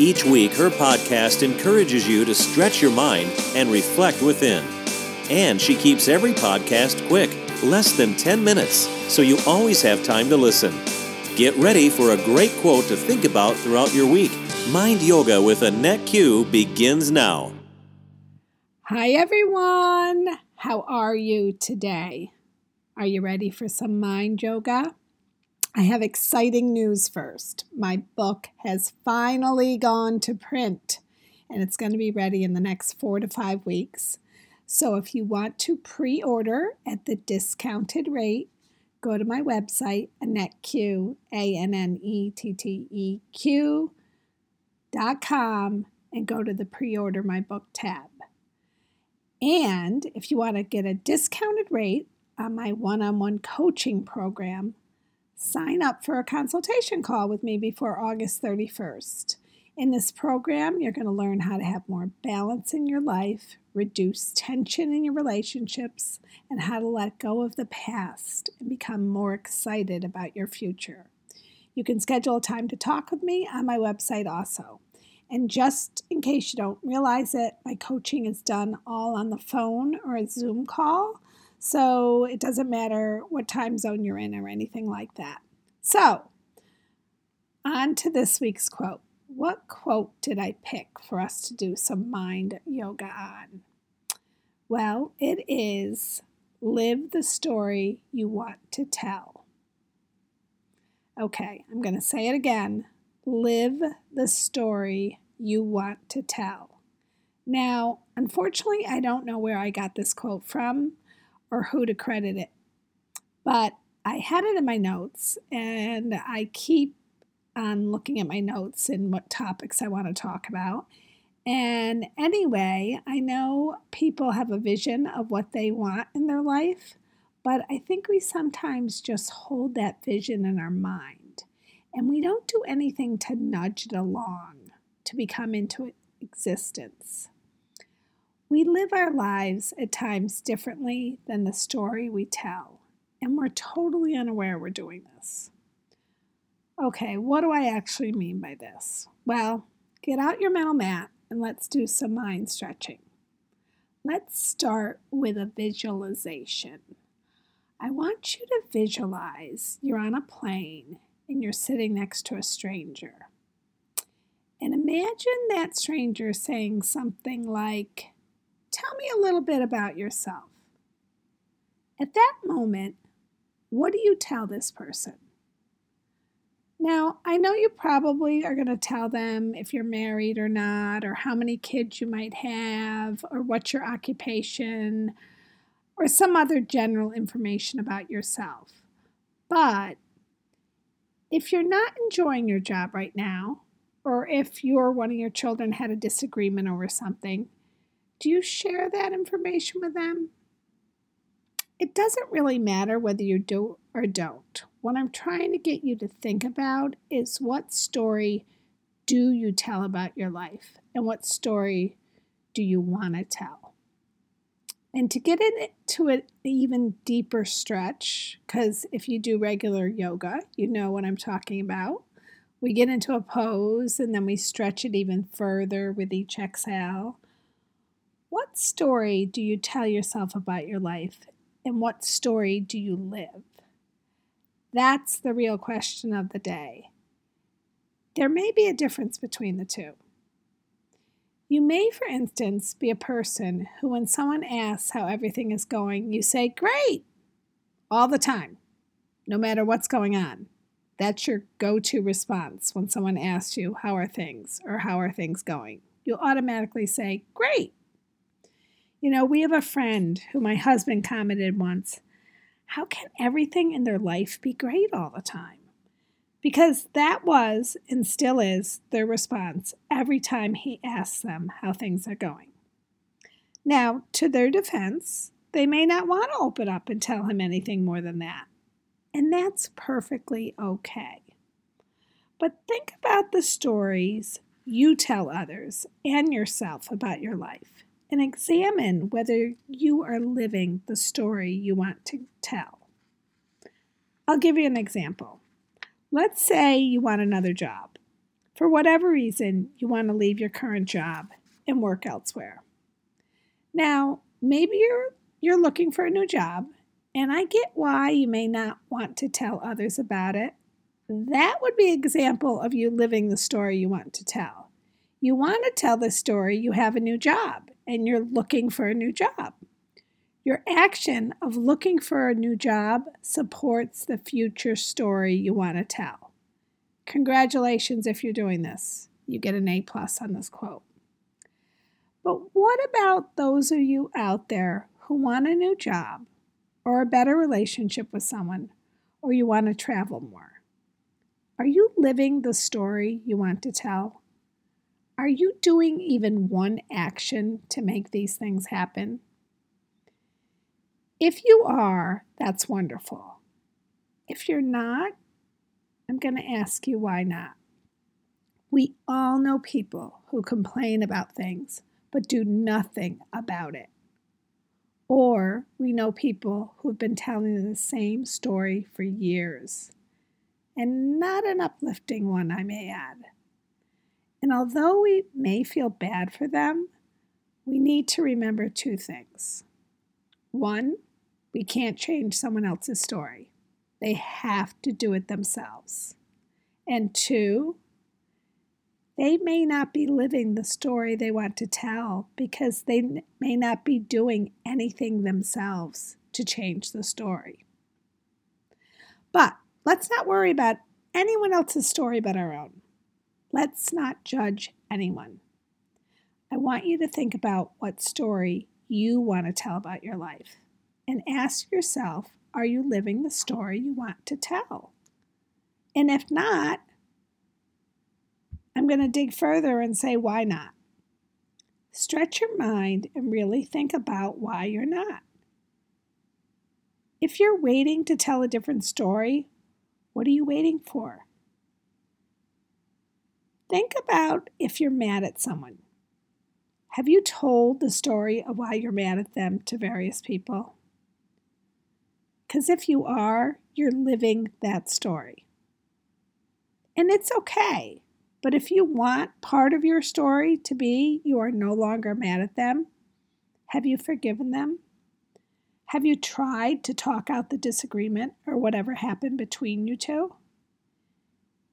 Each week, her podcast encourages you to stretch your mind and reflect within. And she keeps every podcast quick, less than 10 minutes, so you always have time to listen. Get ready for a great quote to think about throughout your week. Mind Yoga with Annette Q begins now. Hi, everyone. How are you today? Are you ready for some mind yoga? I have exciting news first. My book has finally gone to print and it's going to be ready in the next four to five weeks. So if you want to pre order at the discounted rate, go to my website, AnnetteQ, A N N E T T E Q dot com, and go to the pre order my book tab. And if you want to get a discounted rate on my one on one coaching program, sign up for a consultation call with me before August 31st. In this program, you're going to learn how to have more balance in your life, reduce tension in your relationships, and how to let go of the past and become more excited about your future. You can schedule a time to talk with me on my website also. And just in case you don't realize it, my coaching is done all on the phone or a Zoom call. So it doesn't matter what time zone you're in or anything like that. So, on to this week's quote. What quote did I pick for us to do some mind yoga on? Well, it is live the story you want to tell. Okay, I'm going to say it again. Live the story you want to tell. Now, unfortunately, I don't know where I got this quote from or who to credit it. But I had it in my notes, and I keep on looking at my notes and what topics I want to talk about. And anyway, I know people have a vision of what they want in their life, but I think we sometimes just hold that vision in our mind and we don't do anything to nudge it along to become into existence. We live our lives at times differently than the story we tell, and we're totally unaware we're doing this. Okay, what do I actually mean by this? Well, get out your mental mat and let's do some mind stretching. Let's start with a visualization. I want you to visualize you're on a plane and you're sitting next to a stranger. And imagine that stranger saying something like, Tell me a little bit about yourself. At that moment, what do you tell this person? Now, I know you probably are going to tell them if you're married or not, or how many kids you might have, or what's your occupation, or some other general information about yourself. But if you're not enjoying your job right now, or if you or one of your children had a disagreement over something, do you share that information with them? It doesn't really matter whether you do or don't. What I'm trying to get you to think about is what story do you tell about your life and what story do you want to tell? And to get into an even deeper stretch, because if you do regular yoga, you know what I'm talking about. We get into a pose and then we stretch it even further with each exhale. What story do you tell yourself about your life, and what story do you live? That's the real question of the day. There may be a difference between the two. You may, for instance, be a person who, when someone asks how everything is going, you say, Great, all the time, no matter what's going on. That's your go to response when someone asks you, How are things? or How are things going? You'll automatically say, Great. You know, we have a friend who my husband commented once how can everything in their life be great all the time? Because that was and still is their response every time he asks them how things are going. Now, to their defense, they may not want to open up and tell him anything more than that. And that's perfectly okay. But think about the stories you tell others and yourself about your life and examine whether you are living the story you want to tell. I'll give you an example. Let's say you want another job. For whatever reason, you want to leave your current job and work elsewhere. Now, maybe you're you're looking for a new job, and I get why you may not want to tell others about it. That would be an example of you living the story you want to tell. You want to tell the story you have a new job and you're looking for a new job. Your action of looking for a new job supports the future story you want to tell. Congratulations if you're doing this. You get an A plus on this quote. But what about those of you out there who want a new job or a better relationship with someone or you want to travel more? Are you living the story you want to tell? Are you doing even one action to make these things happen? If you are, that's wonderful. If you're not, I'm going to ask you why not. We all know people who complain about things but do nothing about it. Or we know people who've been telling the same story for years, and not an uplifting one, I may add. And although we may feel bad for them, we need to remember two things. One, we can't change someone else's story, they have to do it themselves. And two, they may not be living the story they want to tell because they may not be doing anything themselves to change the story. But let's not worry about anyone else's story but our own. Let's not judge anyone. I want you to think about what story you want to tell about your life and ask yourself are you living the story you want to tell? And if not, I'm going to dig further and say, why not? Stretch your mind and really think about why you're not. If you're waiting to tell a different story, what are you waiting for? Think about if you're mad at someone. Have you told the story of why you're mad at them to various people? Because if you are, you're living that story. And it's okay. But if you want part of your story to be you are no longer mad at them, have you forgiven them? Have you tried to talk out the disagreement or whatever happened between you two?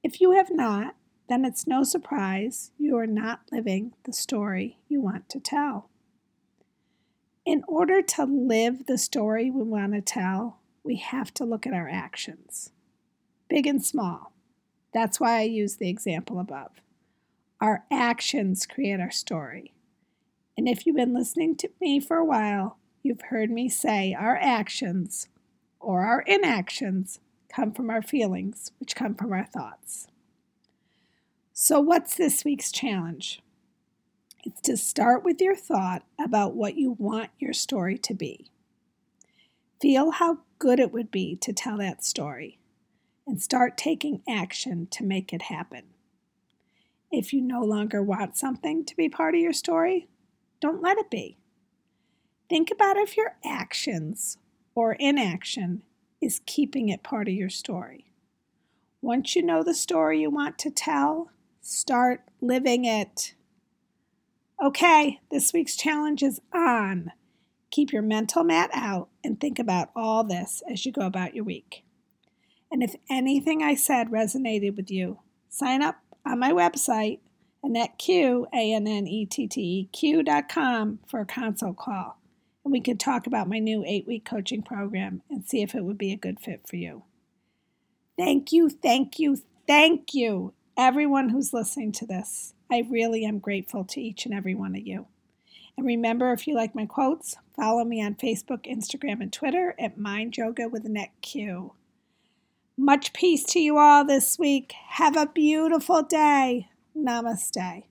If you have not, then it's no surprise you are not living the story you want to tell. In order to live the story we want to tell, we have to look at our actions, big and small. That's why I use the example above. Our actions create our story. And if you've been listening to me for a while, you've heard me say our actions or our inactions come from our feelings, which come from our thoughts. So, what's this week's challenge? It's to start with your thought about what you want your story to be. Feel how good it would be to tell that story and start taking action to make it happen. If you no longer want something to be part of your story, don't let it be. Think about if your actions or inaction is keeping it part of your story. Once you know the story you want to tell, start living it. Okay, this week's challenge is on. Keep your mental mat out and think about all this as you go about your week. And if anything I said resonated with you, sign up on my website, AnnetteQ, A-N-N-E-T-T-E-Q dot com for a consult call. And we could talk about my new eight-week coaching program and see if it would be a good fit for you. Thank you, thank you, thank you, everyone who's listening to this. I really am grateful to each and every one of you. And remember, if you like my quotes, follow me on Facebook, Instagram, and Twitter at Mind Yoga with Annette Q. Much peace to you all this week. Have a beautiful day. Namaste.